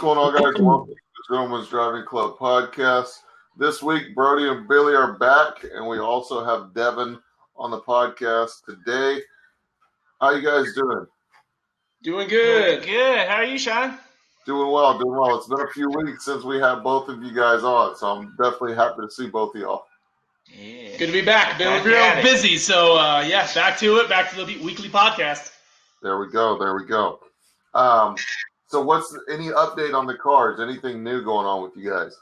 going on, guys? Welcome to the Gentleman's Driving Club podcast. This week, Brody and Billy are back, and we also have Devin on the podcast today. How you guys doing? Doing good. Good. How are you, Sean? Doing well, doing well. It's been a few weeks since we had both of you guys on, so I'm definitely happy to see both of y'all. Yeah. Good to be back. Been Back real at busy, so uh, yeah, back to it. Back to the weekly podcast. There we go. There we go. Um, so, what's any update on the cars? Anything new going on with you guys?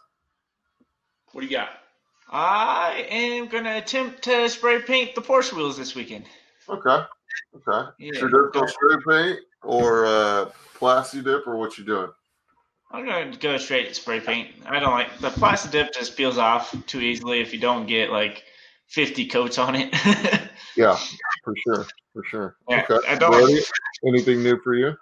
What do you got? I am gonna attempt to spray paint the Porsche wheels this weekend. Okay. Okay. Yeah. Traditional spray paint or uh, plasti dip or what you doing? I'm gonna go straight spray paint. I don't like the plastic dip just peels off too easily if you don't get like 50 coats on it. Yeah, for sure, for sure. Yeah, okay. I don't- anything new for you?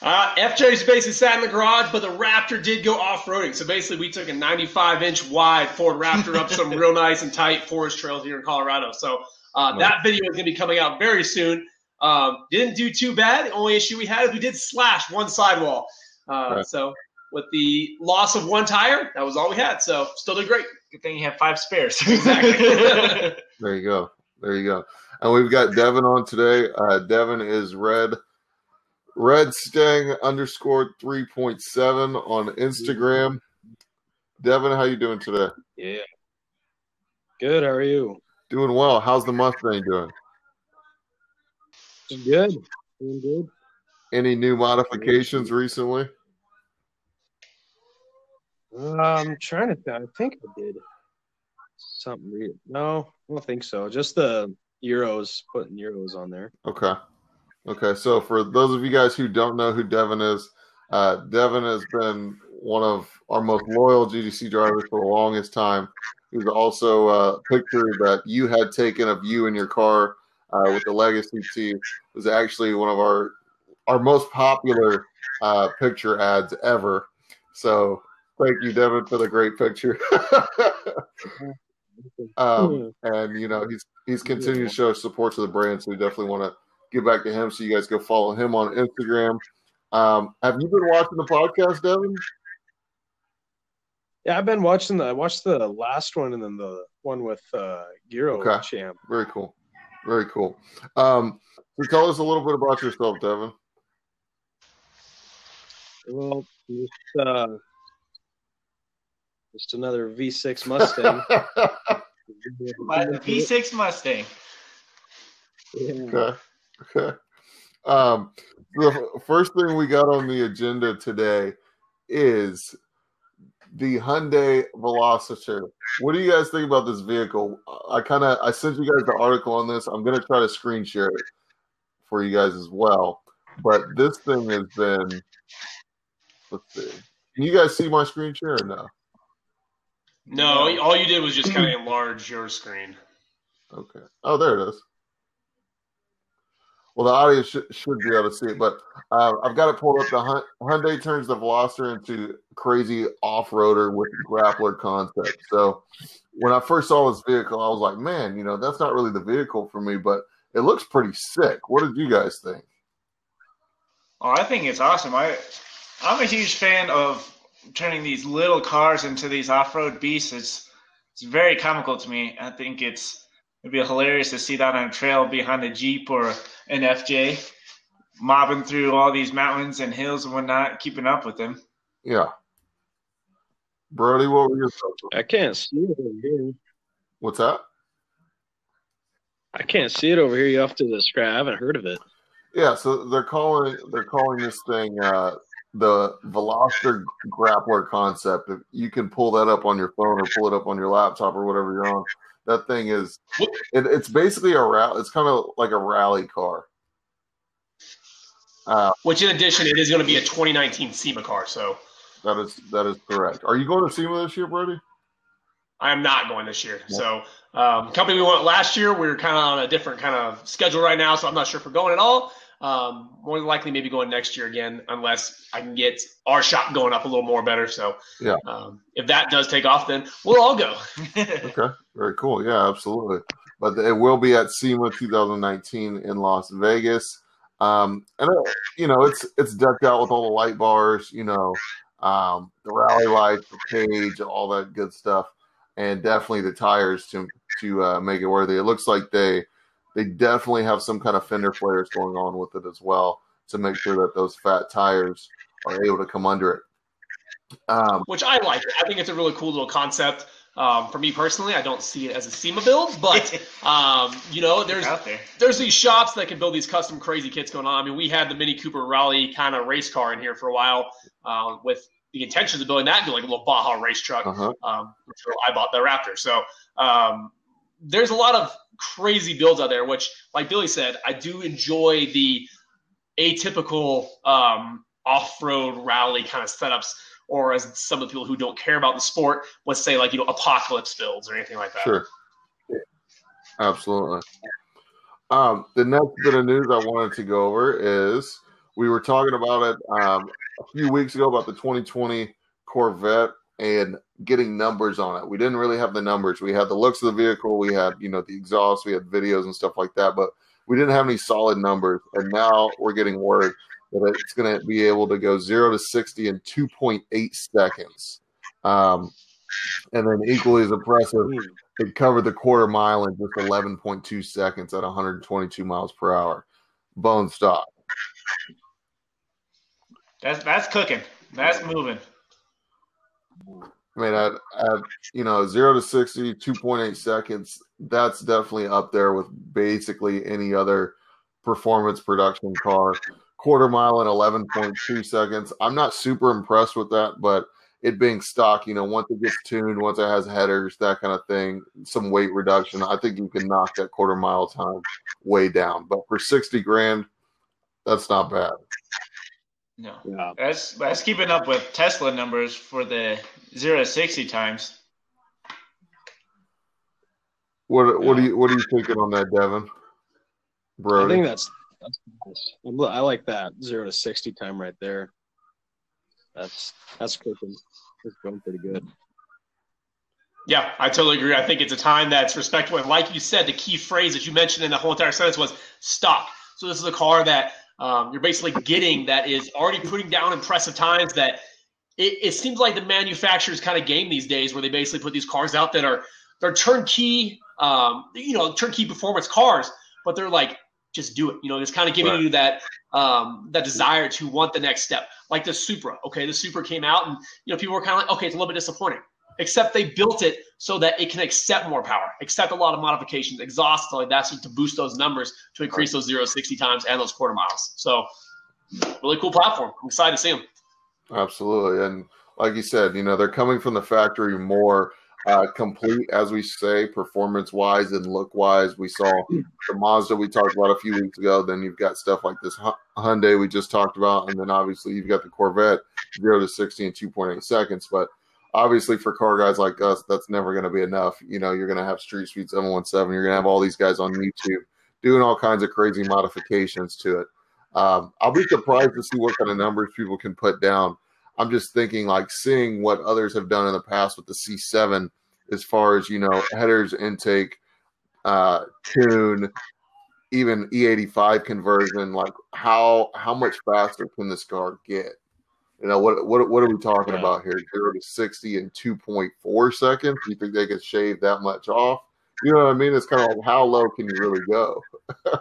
Uh, FJ's basically sat in the garage, but the Raptor did go off roading. So basically, we took a 95 inch wide Ford Raptor up some real nice and tight forest trails here in Colorado. So uh, Nice. that video is going to be coming out very soon. Um, didn't do too bad. The only issue we had is we did slash one sidewall. Uh, Right. So with the loss of one tire, that was all we had. So still did great. Good thing you have five spares. Exactly. There you go. There you go. And we've got Devin on today. Uh, Devin is red red stang underscore three point seven on Instagram. Devin, how you doing today? Yeah. Good. How are you? Doing well. How's the Mustang doing? Doing good. Doing good. Any new modifications recently? Uh, I'm trying to. Th- I think I did something. Re- no, I don't think so. Just the euros, putting euros on there. Okay. Okay. So for those of you guys who don't know who Devin is, uh, Devin has been one of our most loyal GDC drivers for the longest time. He was also a picture that you had taken of you in your car uh, with the Legacy T. Was actually one of our our most popular uh, picture ads ever. So thank you, Devin, for the great picture. um, and you know he's he's continued to show support to the brand, so we definitely want to give back to him. So you guys go follow him on Instagram. Um, have you been watching the podcast, Devin? Yeah, I've been watching the. I watched the last one and then the one with uh Gerald Okay. Champ. Very cool, very cool. Um, so tell us a little bit about yourself, Devin. Well, just, uh, just another V6 Mustang. By the V6 Mustang. Yeah. Okay. Okay. Um, the first thing we got on the agenda today is the Hyundai Veloster. What do you guys think about this vehicle? I kind of I sent you guys the article on this. I'm gonna try to screen share it for you guys as well. But this thing has been. Let's see. Can you guys see my screen share or no? No, all you did was just kind of enlarge your screen. Okay. Oh, there it is. Well, the audience should, should be able to see it, but uh, I've got it pulled up. The Hyundai turns the Veloster into crazy off-roader with grappler concept. So when I first saw this vehicle, I was like, man, you know, that's not really the vehicle for me, but it looks pretty sick. What did you guys think? Oh, I think it's awesome. I I'm a huge fan of turning these little cars into these off-road beasts. It's it's very comical to me. I think it's it'd be hilarious to see that on a trail behind a Jeep or an FJ, mobbing through all these mountains and hills and whatnot, keeping up with them. Yeah. Brody, what were your thoughts? I can't see it over here. What's that? I can't see it over here. You have to describe. I haven't heard of it. Yeah, so they're calling they're calling this thing uh, the Veloster Grappler concept. If you can pull that up on your phone or pull it up on your laptop or whatever you're on. That thing is it, it's basically a rally. It's kind of like a rally car. Uh, Which, in addition, it is going to be a 2019 SEMA car. So that is that is correct. Are you going to SEMA this year, Brody? I am not going this year. Yeah. So, um, company we went last year, we are kind of on a different kind of schedule right now. So I'm not sure if we're going at all. Um, more than likely, maybe going next year again, unless I can get our shop going up a little more better. So, Yeah. um, if that does take off, then we'll all go. Okay, very cool. Yeah, absolutely. But it will be at SEMA 2019 in Las Vegas. Um, and uh, you know, it's it's decked out with all the light bars, you know, um, the rally lights, the cage, all that good stuff, and definitely the tires to to uh, make it worthy. It looks like they they definitely have some kind of fender flares going on with it as well to make sure that those fat tires are able to come under it. Um, Which I like. I think it's a really cool little concept. Um, for me personally, I don't see it as a SEMA build, but um, you know, there's there. there's these shops that can build these custom crazy kits going on. I mean, we had the Mini Cooper Rally kind of race car in here for a while uh, with the intentions of building that into like a little Baja race truck. Uh-huh. Um, I bought the Raptor, so um, there's a lot of crazy builds out there. Which, like Billy said, I do enjoy the atypical um, off-road rally kind of setups or as some of the people who don't care about the sport, let's say like you know apocalypse builds or anything like that. Sure. Absolutely. Um, the next bit of news I wanted to go over is we were talking about it um, a few weeks ago about the 2020 Corvette and getting numbers on it. We didn't really have the numbers. We had the looks of the vehicle, we had you know the exhaust, we had videos and stuff like that, but we didn't have any solid numbers. And now we're getting word that it's going to be able to go zero to 60 in 2.8 seconds. Um, and then equally as impressive, it covered the quarter mile in just 11.2 seconds at 122 miles per hour. Bone stock. That's that's cooking. That's moving. I mean, at, at you know zero to 60, 2.8 seconds, that's definitely up there with basically any other performance production car quarter mile in 11.2 seconds. I'm not super impressed with that, but it being stock, you know, once it gets tuned, once it has headers, that kind of thing, some weight reduction, I think you can knock that quarter mile time way down. But for 60 grand, that's not bad. No, yeah. that's that's keeping up with Tesla numbers for the zero to sixty times. What what yeah. are you what are you thinking on that, Devin? Bro, I think that's that's nice. I like that zero to sixty time right there. That's that's cooking. It's going pretty good. Yeah, I totally agree. I think it's a time that's respectable. And like you said, the key phrase that you mentioned in the whole entire sentence was stock. So this is a car that um, you're basically getting that is already putting down impressive times that it, it seems like the manufacturers kind of game these days where they basically put these cars out that are they're turnkey, um, you know, turnkey performance cars, but they're like just do it. You know, it's kind of giving right. you that um, that desire to want the next step. Like the Supra. Okay, the Supra came out, and you know, people were kind of like, okay, it's a little bit disappointing. Except they built it so that it can accept more power, accept a lot of modifications, exhaust like that, so to boost those numbers to increase those zero sixty times and those quarter miles. So, really cool platform. I'm excited to see them. Absolutely, and like you said, you know, they're coming from the factory more uh, complete, as we say, performance wise and look wise. We saw the Mazda we talked about a few weeks ago. Then you've got stuff like this Hyundai we just talked about, and then obviously you've got the Corvette zero to sixty in two point eight seconds. But obviously for car guys like us, that's never going to be enough. You know, you're going to have Street Speed seven one seven. You're going to have all these guys on YouTube doing all kinds of crazy modifications to it. Um, I'll be surprised to see what kind of numbers people can put down I'm just thinking like seeing what others have done in the past with the C7 as far as you know headers intake, uh, tune, even E85 conversion. Like how how much faster can this car get? You know what what what are we talking yeah. about here? Zero to sixty in two point four seconds. You think they could shave that much off? You know what I mean? It's kind of like how low can you really go?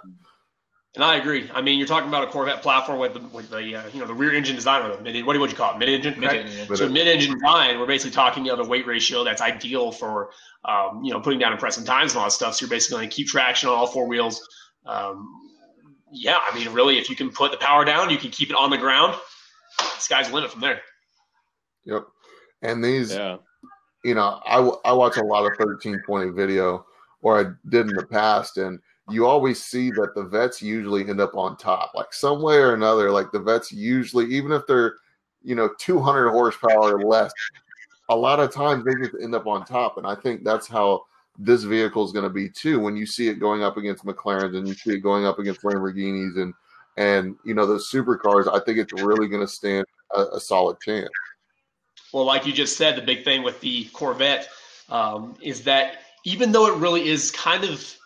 And I agree. I mean, you're talking about a Corvette platform with the, with the uh, you know the rear engine design or the mid what do you call it mid engine mid so mid engine design we're basically talking you know the weight ratio that's ideal for um, you know putting down impressive times and all that stuff. So you're basically going to keep traction on all four wheels. Um, yeah, I mean, really, if you can put the power down, you can keep it on the ground. Sky's the limit from there. Yep. And these, yeah. you know, I, I watch a lot of 1320 video, or I did in the past, and you always see that the vets usually end up on top, like some way or another. Like the vets usually, even if they're, you know, 200 horsepower or less, a lot of times they just end up on top. And I think that's how this vehicle is going to be too. When you see it going up against McLarens and you see it going up against Lamborghinis and and you know those supercars, I think it's really going to stand a, a, solid chance. Well, like you just said, the big thing with the Corvette um, is that even though it really is kind of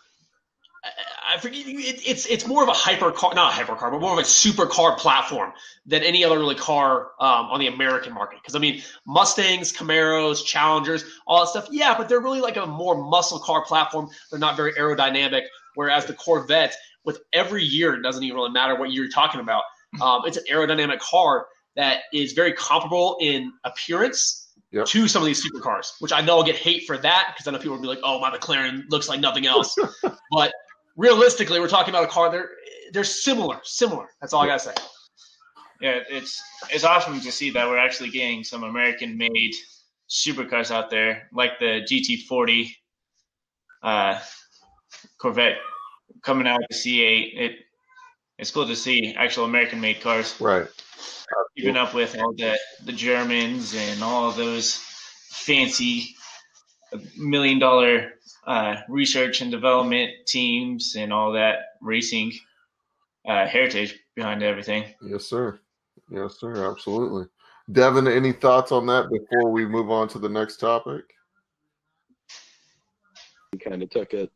I forget. It, it's it's more of a hypercar, not a hypercar, but more of a supercar platform than any other really car um, on the American market. Because I mean, Mustangs, Camaros, Challengers, all that stuff. Yeah, but they're really like a more muscle car platform. They're not very aerodynamic. Whereas the Corvette, with every year, it doesn't even really matter what year you're talking about. Um, it's an aerodynamic car that is very comparable in appearance yep. to some of these supercars, which I know I'll get hate for that because I know people will be like, "Oh, my McLaren looks like nothing else." but realistically, we're talking about a car. They're they're similar, similar. That's all I gotta say. Yeah, it's it's awesome to see that we're actually getting some American-made supercars out there, like the GT40 uh, Corvette coming out of the C8. It it's cool to see actual American-made cars. Right. Keeping up with all the the Germans and all those fancy million dollar uh, research and development teams and all that racing uh, heritage behind everything. Yes, sir. Yes, sir. Absolutely. Devin, any thoughts on that before we move on to the next topic? He kind of took it.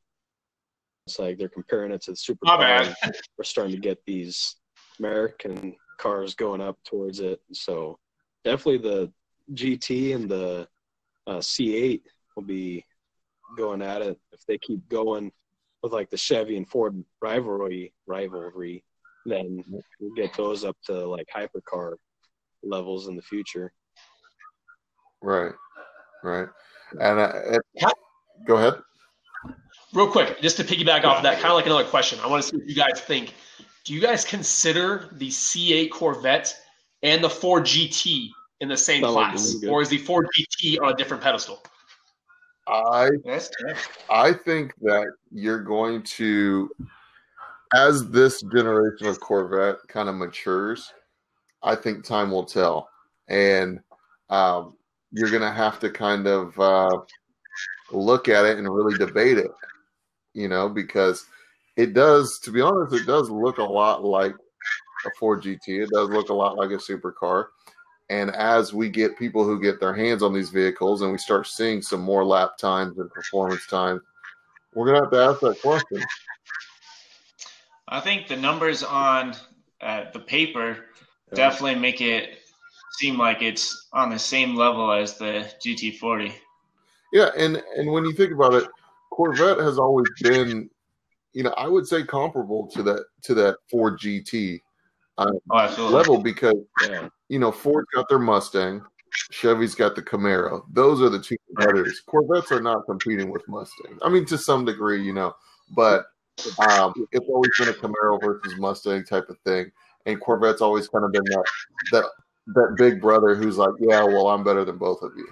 It's like they're comparing it to the Super Bowl. We're starting to get these American cars going up towards it. So definitely the GT and the uh, C8 will be going at it if they keep going with like the Chevy and Ford rivalry rivalry, then we'll get those up to like hypercar levels in the future. Right, right, and uh, it, go ahead. Real quick, just to piggyback off of that, kind of like another question. I want to see what you guys think. Do you guys consider the C8 Corvette and the Ford GT in the same class, or is the Ford GT on a different pedestal? I I think that you're going to, as this generation of Corvette kind of matures, I think time will tell, and um, you're going to have to kind of uh, look at it and really debate it, you know, because it does. To be honest, it does look a lot like a Ford GT. It does look a lot like a supercar. And as we get people who get their hands on these vehicles and we start seeing some more lap times and performance times, we're going to have to ask that question. I think the numbers on uh, the paper definitely make it seem like it's on the same level as the GT40. Yeah, and and when you think about it, Corvette has always been, you know, I would say comparable to that to that Ford GT uh, oh, level because yeah you know, Ford's got their Mustang, Chevy's got the Camaro. Those are the two competitors. Corvettes are not competing with Mustang. I mean, to some degree, you know, but um, it's always been a Camaro versus Mustang type of thing. And Corvette's always kind of been that that that big brother who's like, yeah, well, I'm better than both of you.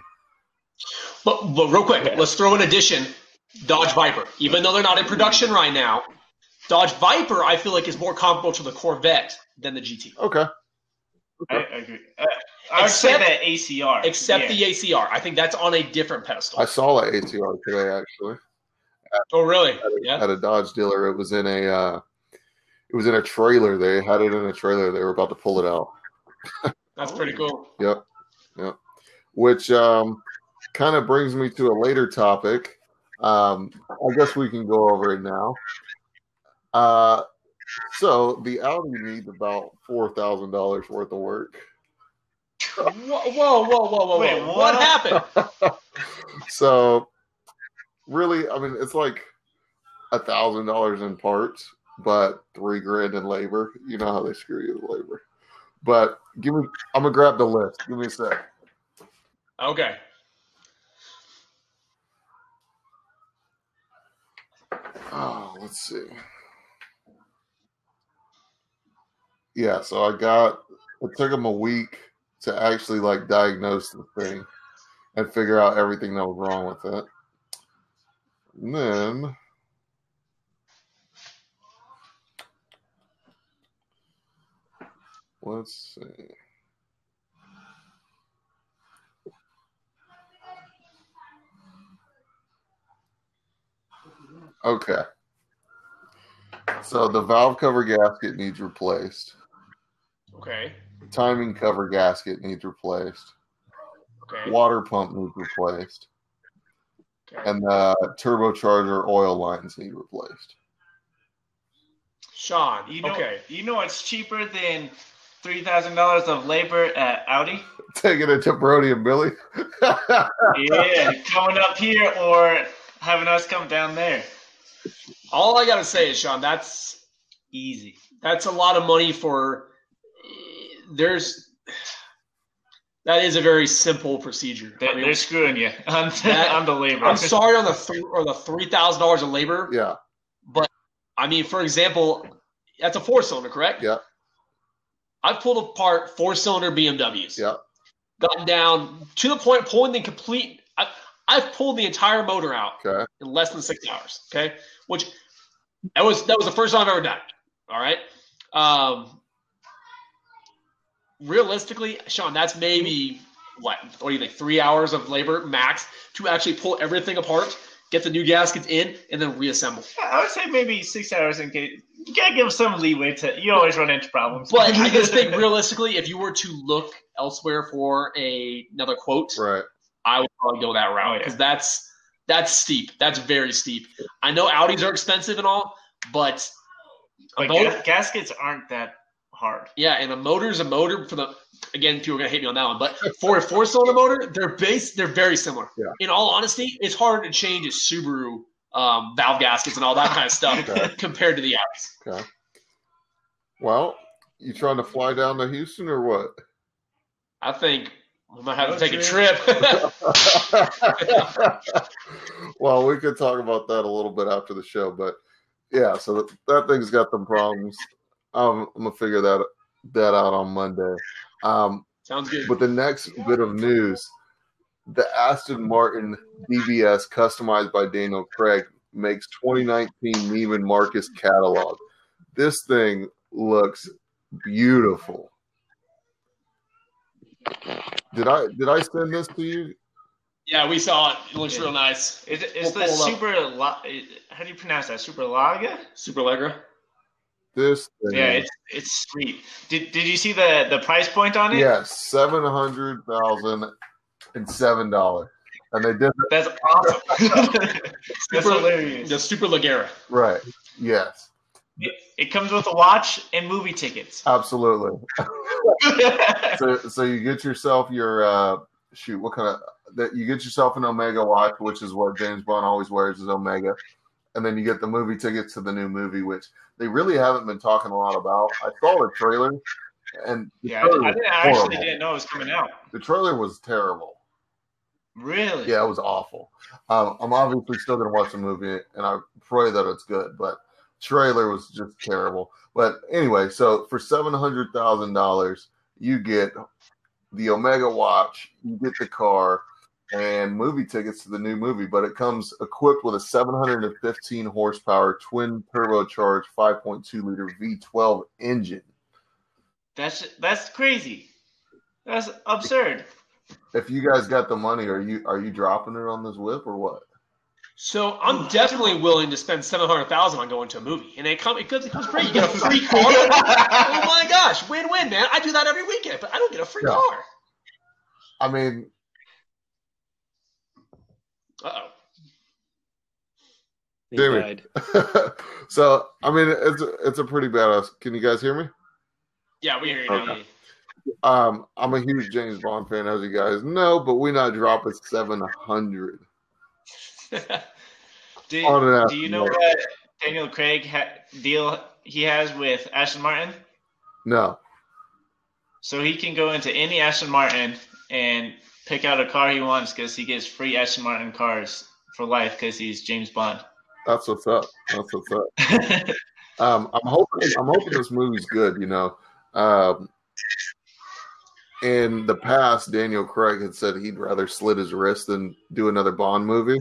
But, but real quick, let's throw an addition. Dodge Viper, even though they're not in production right now, Dodge Viper, I feel like is more comparable to the Corvette than the GT. Okay. I, I agree. Uh, I except, would say that ACR. Except yeah. the ACR. I think that's on a different pedestal. I saw that ACR today, actually. At, oh, really? At a, yeah. At a Dodge dealer. It was in a. Uh, it was in a trailer. They had it in a trailer. They were about to pull it out. that's pretty cool. Yep. Yep. Which um, kind of brings me to a later topic. Um, I guess we can go over it now. Uh, so the Audi needs about four thousand dollars worth of work. Whoa, whoa, whoa, whoa, whoa! Wait, what? what happened? so, really, I mean, it's like a thousand dollars in parts, but three grand in labor. You know how they screw you with labor. But give me, I'm gonna grab the list. Give me a sec. Okay. Oh, let's see. yeah, so I got it took him a week to actually like diagnose the thing and figure out everything that was wrong with it. And then let's see. Okay. So the valve cover gasket needs replaced. Okay. Timing cover gasket needs replaced. Okay. Water pump needs replaced. Okay. And the turbocharger oil lines need replaced. Sean. You know, okay. you know what's cheaper than three thousand dollars of labor at Audi? Taking it to Brody and Billy. Yeah, coming up here or having us come down there. All I gotta say is, Sean, that's Easy. that's a lot of money for. There's. That is a very simple procedure. They're, I mean, they're screwing you on, That- on the labor. I'm sorry on the th- or the three thousand dollars of labor. yeah, But I mean, for example, that's a four cylinder, correct? Yeah. I've pulled apart four cylinder BMWs. Yeah. Gotten down to the point pulling the complete. I, I've pulled the entire motor out okay. in less than six hours. Okay, which that was that was the first time I've ever done. it. All right. Um, realistically, Sean, that's maybe what? What do you think? Three hours of labor max to actually pull everything apart, get the new gaskets in, and then reassemble. I would say maybe six hours in case. You gotta give some leeway to. You always run into problems. But I just think realistically, if you were to look elsewhere for a, another quote, Right. I would probably go that route because that's that's steep. That's very steep. I know Audis are expensive and all, but But motor, gas- gaskets aren't that hard. yeah, and a motor is a motor for the. Again, people are gonna hate me on that one, but for a four-cylinder motor, they're base. They're very similar. Yeah. In all honesty, it's hard to change a Subaru um, valve gaskets and all that kind of stuff Okay. compared to the Audis. Okay. Well, you trying to fly down to Houston or what? I think we might have to Road take a trip. trip. well, we could talk about that a little bit after the show, but yeah, so that, that thing's got some problems. Um, I'm gonna figure that that out on Monday. Um, Sounds good. but the next bit of news, the Aston Martin DBS customized by Daniel Craig makes 2019 Neiman Marcus catalog. This thing looks beautiful. Did I did I send this to you? Yeah, we saw it. It looks Yeah. real nice. Is, is We'll the pull it up. super? La- how do you pronounce that? Super Laga? Super Allegra. This thing, Yeah, it's it's sweet. Did Did you see the the price point on it? yes, seven hundred thousand and seven dollars, and they did it That's awesome. That's Super- hilarious. The Super Ligera. right. Yes, It, comes with a watch and movie tickets. absolutely. so so you get yourself your uh shoot what kind of that you get yourself an omega watch which is what james bond always wears is omega and then you get the movie tickets to the new movie which they really haven't been talking a lot about i saw the trailer and the, yeah, I, trailer, I, didn't, I actually didn't know it was coming out. the trailer was terrible Really? yeah it was awful um, i'm obviously still going to watch the movie and i pray that it's good but trailer was just terrible but anyway so for $700000 you get the Omega watch, you get the car, and movie tickets to the new movie. But it comes equipped with a 715 horsepower twin turbocharged 5.2 liter V12 engine. That's that's crazy. That's absurd. If you guys got the money, are you are you dropping it on this whip or what? So I'm definitely willing to spend seven hundred thousand on going to a movie, and it comes it comes, it comes free. You get a free car. oh my gosh, win win, man! I do that every weekend, but I don't get a free Yeah. car. I mean, Uh oh. He died. so I mean, it's it's a pretty badass. Can you guys hear me? Yeah, we hear you. Okay. Um, I'm a huge James Bond fan, as you guys know, but we not dropping 700 Do, do you know what Daniel Craig ha- deal he has with Aston Martin? No, So he can go into any Aston Martin and pick out a car he wants because he gets free Aston Martin cars for life because he's James Bond. that's what's up. That's what's up. Um, I'm hoping I'm hoping this movie's good. You know, um, in the past, Daniel Craig had said he'd rather slit his wrist than do another Bond movie,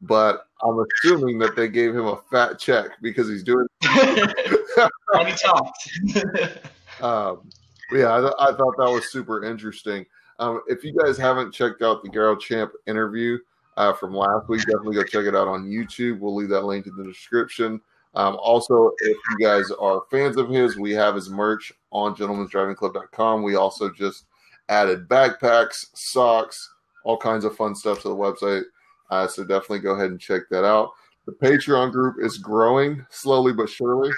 but I'm assuming that they gave him a fat check because he's doing. he talks. Um, yeah, I, I thought that was super interesting. Um, if you guys haven't checked out the Gerald Champ interview uh, from last week, definitely go check it out on YouTube. We'll leave that link in the description. Um, also, if you guys are fans of his, we have his merch on gentleman'sdrivingclub.com. We also just added backpacks, socks, all kinds of fun stuff to the website. Uh, so definitely go ahead and check that out. The Patreon group is growing slowly but surely.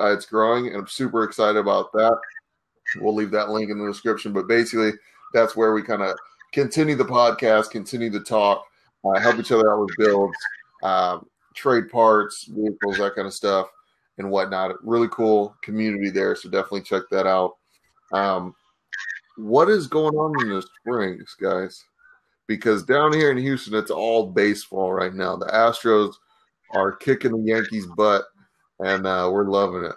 uh, it's growing, and I'm super excited about that. We'll leave that link in the description. But basically, that's where we kind of continue the podcast, continue to talk, uh, help each other out with builds, um, trade parts, vehicles, that kind of stuff, and whatnot. Really cool community there. So definitely check that out. Um, what is going on in the springs, guys? Because down here in Houston, it's all baseball right now. The Astros are kicking the Yankees' butt, and uh, we're loving it.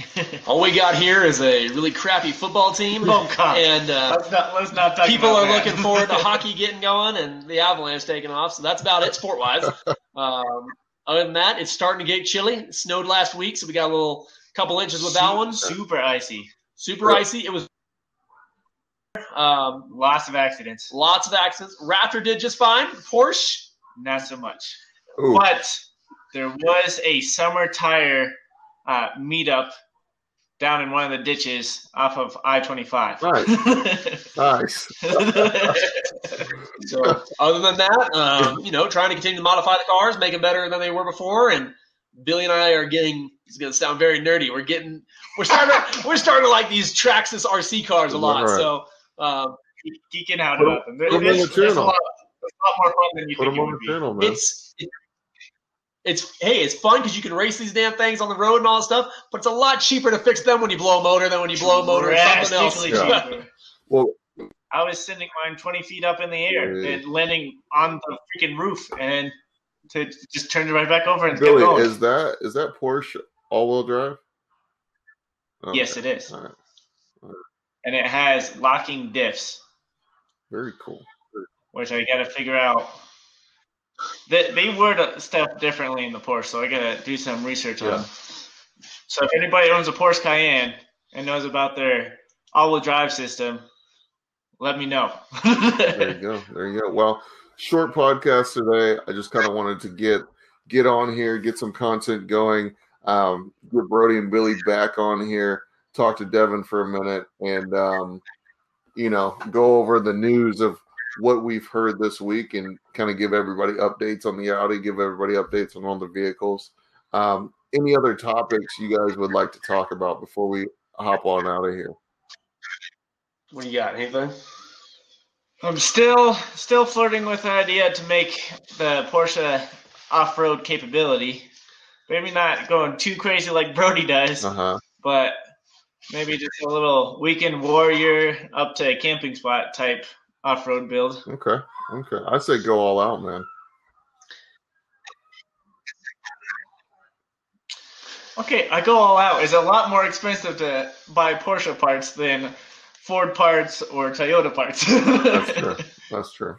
All we got here is a really crappy football team. Oh, God. And uh, let's not let's not talk people about are that. looking forward to hockey getting going and the Avalanche taking off. So that's about it sport wise. Um, other than that, it's starting to get chilly. It snowed last week, so we got a little couple inches with that Su- one. Super icy. Super icy. It was um, Lots of accidents. lots of accidents. Raptor did just fine. Porsche, Not so much. Ooh, But there was a summer tire uh, meetup down in one of the ditches off of I twenty five. nice. nice. So other than that, um, you know, trying to continue to modify the cars, make them better than they were before, and Billy and I are getting. It's going to sound very nerdy. We're getting. We're starting. to, we're starting to like these Traxxas RC cars a lot. Right. So um, Geeking out Put 'em- about them. put 'em on It's, the it's a lot, it's a lot more fun than you Put think them it on would the be. channel, man. it's. It's hey, it's fun because you can race these damn things on the road and all that stuff, but it's a lot cheaper to fix them when you blow a motor than when you blow a motor in something else. Yeah. well, I was sending mine 20 feet up in the air Yeah. and landing on the freaking roof and to just turn it right back over and kept Billy, going. is that is that Porsche all-wheel drive? Okay. Yes, it is. All right. And it has locking diffs, Very cool. which I got to figure out. They, they word stuff differently in the Porsche, so I got to do some research Yeah. on. So if anybody owns a Porsche Cayenne and knows about their all-wheel drive system, let me know. There you go. There you go. Well, short podcast today. I just kind of wanted to get get on here, get some content going, um, get Brody and Billy back on here, talk to Devin for a minute, and um, you know, go over the news of what we've heard this week and kind of give everybody updates on the Audi, give everybody updates on all the vehicles. Um, any other topics you guys would like to talk about before we hop on out of here? What do you got? Anything? I'm still still flirting with the idea to make the Porsche off-road capability. Maybe not going too crazy like Brody does, Uh huh. but maybe just a little weekend warrior up to a camping spot type off-road build. Okay. Okay. I say go all out, man. Okay, I go all out. It's a lot more expensive to buy Porsche parts than Ford parts or Toyota parts. That's true. That's true.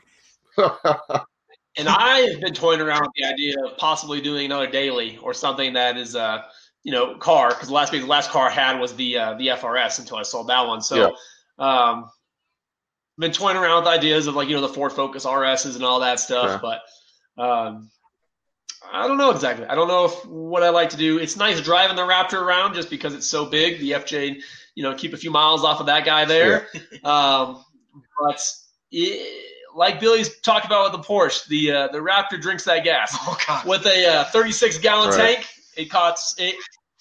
And I've been toying around with the idea of possibly doing another daily or something that is, uh, you know, car because the last the last car I had was the uh, the FRS until I sold that one. So, um, been toying around with ideas of like you know the Ford Focus RSs and all that stuff, but um, I don't know exactly. I don't know if what I like to do. It's nice driving the Raptor around just because it's so big. The FJ, you know, keep a few miles off of that guy there. Um, but it, like Billy's talked about with the Porsche, the uh, the Raptor drinks that gas oh God. with a uh, 36 gallon Right. tank. It costs it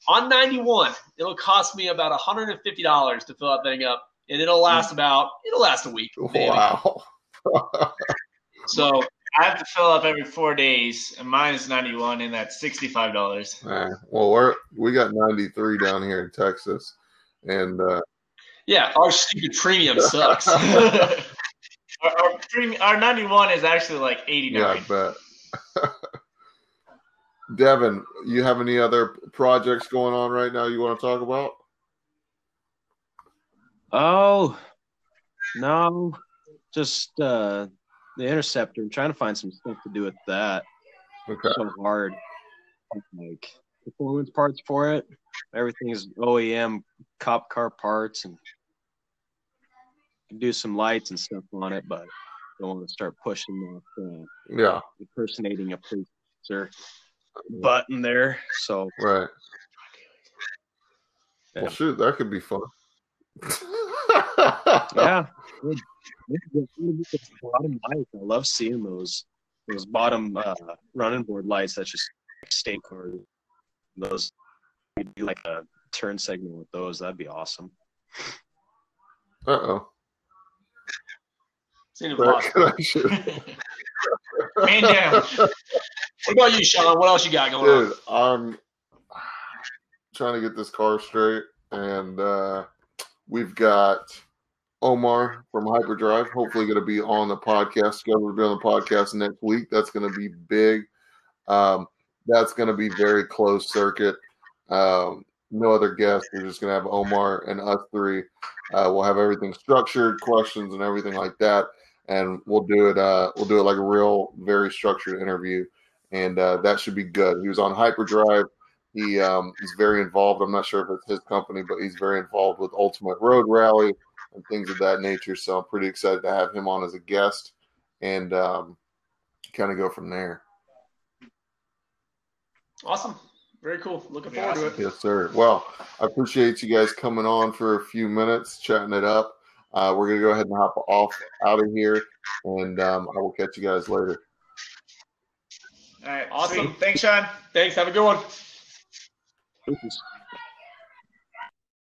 on 91. It'll cost me about 150 dollars to fill that thing up, and it'll last about it'll last a week. maybe. wow. So I have to fill up every four days, and mine is 91, and that's $65. Man, well, we're we got 93 down here in Texas, and uh, yeah, our stupid premium sucks. our, our, premium, our 91 is actually like 89. yeah, I bet. Devin, you have any other projects going on right now you want to talk about? Oh, no, just uh, the interceptor. I'm trying to find some stuff to do with that. Okay. so hard. Like performance parts for it. Everything is OEM cop car parts and do some lights and stuff on it, but don't want to start pushing that uh, Yeah, impersonating a police officer button there. So right. Yeah. Well, shoot, that could be fun. yeah. Bottom lights. I love seeing those those bottom uh, running board lights. That's just state cars. Those we do like a turn segment with those, that'd be awesome. Uh oh. Seems impossible. Man down. What about you, Sean? What else you got going on? I'm trying to get this car straight, and uh, we've got Omar from Hyperdrive. Hopefully, going to be on the podcast. Going to be on the podcast next week. That's going to be big. Um, that's going to be very close circuit. Um, no other guests. We're just going to have Omar and us three. Uh, we'll have everything structured, questions, and everything like that, and we'll do it. Uh, we'll do it like a real, very structured interview, and uh, that should be good. He was on Hyperdrive. He um, he's very involved. I'm not sure if it's his company, but he's very involved with Ultimate Road Rally and things of that nature. So I'm pretty excited to have him on as a guest and um, kind of go from there. Awesome. Very cool. Looking Yeah, forward to it. Yes, sir. Well, I appreciate you guys coming on for a few minutes, chatting it up. Uh, we're gonna go ahead and hop off out of here, and um, I will catch you guys later. All right. Awesome. Sweet. Thanks, Sean. Thanks. Have a good one. Oops.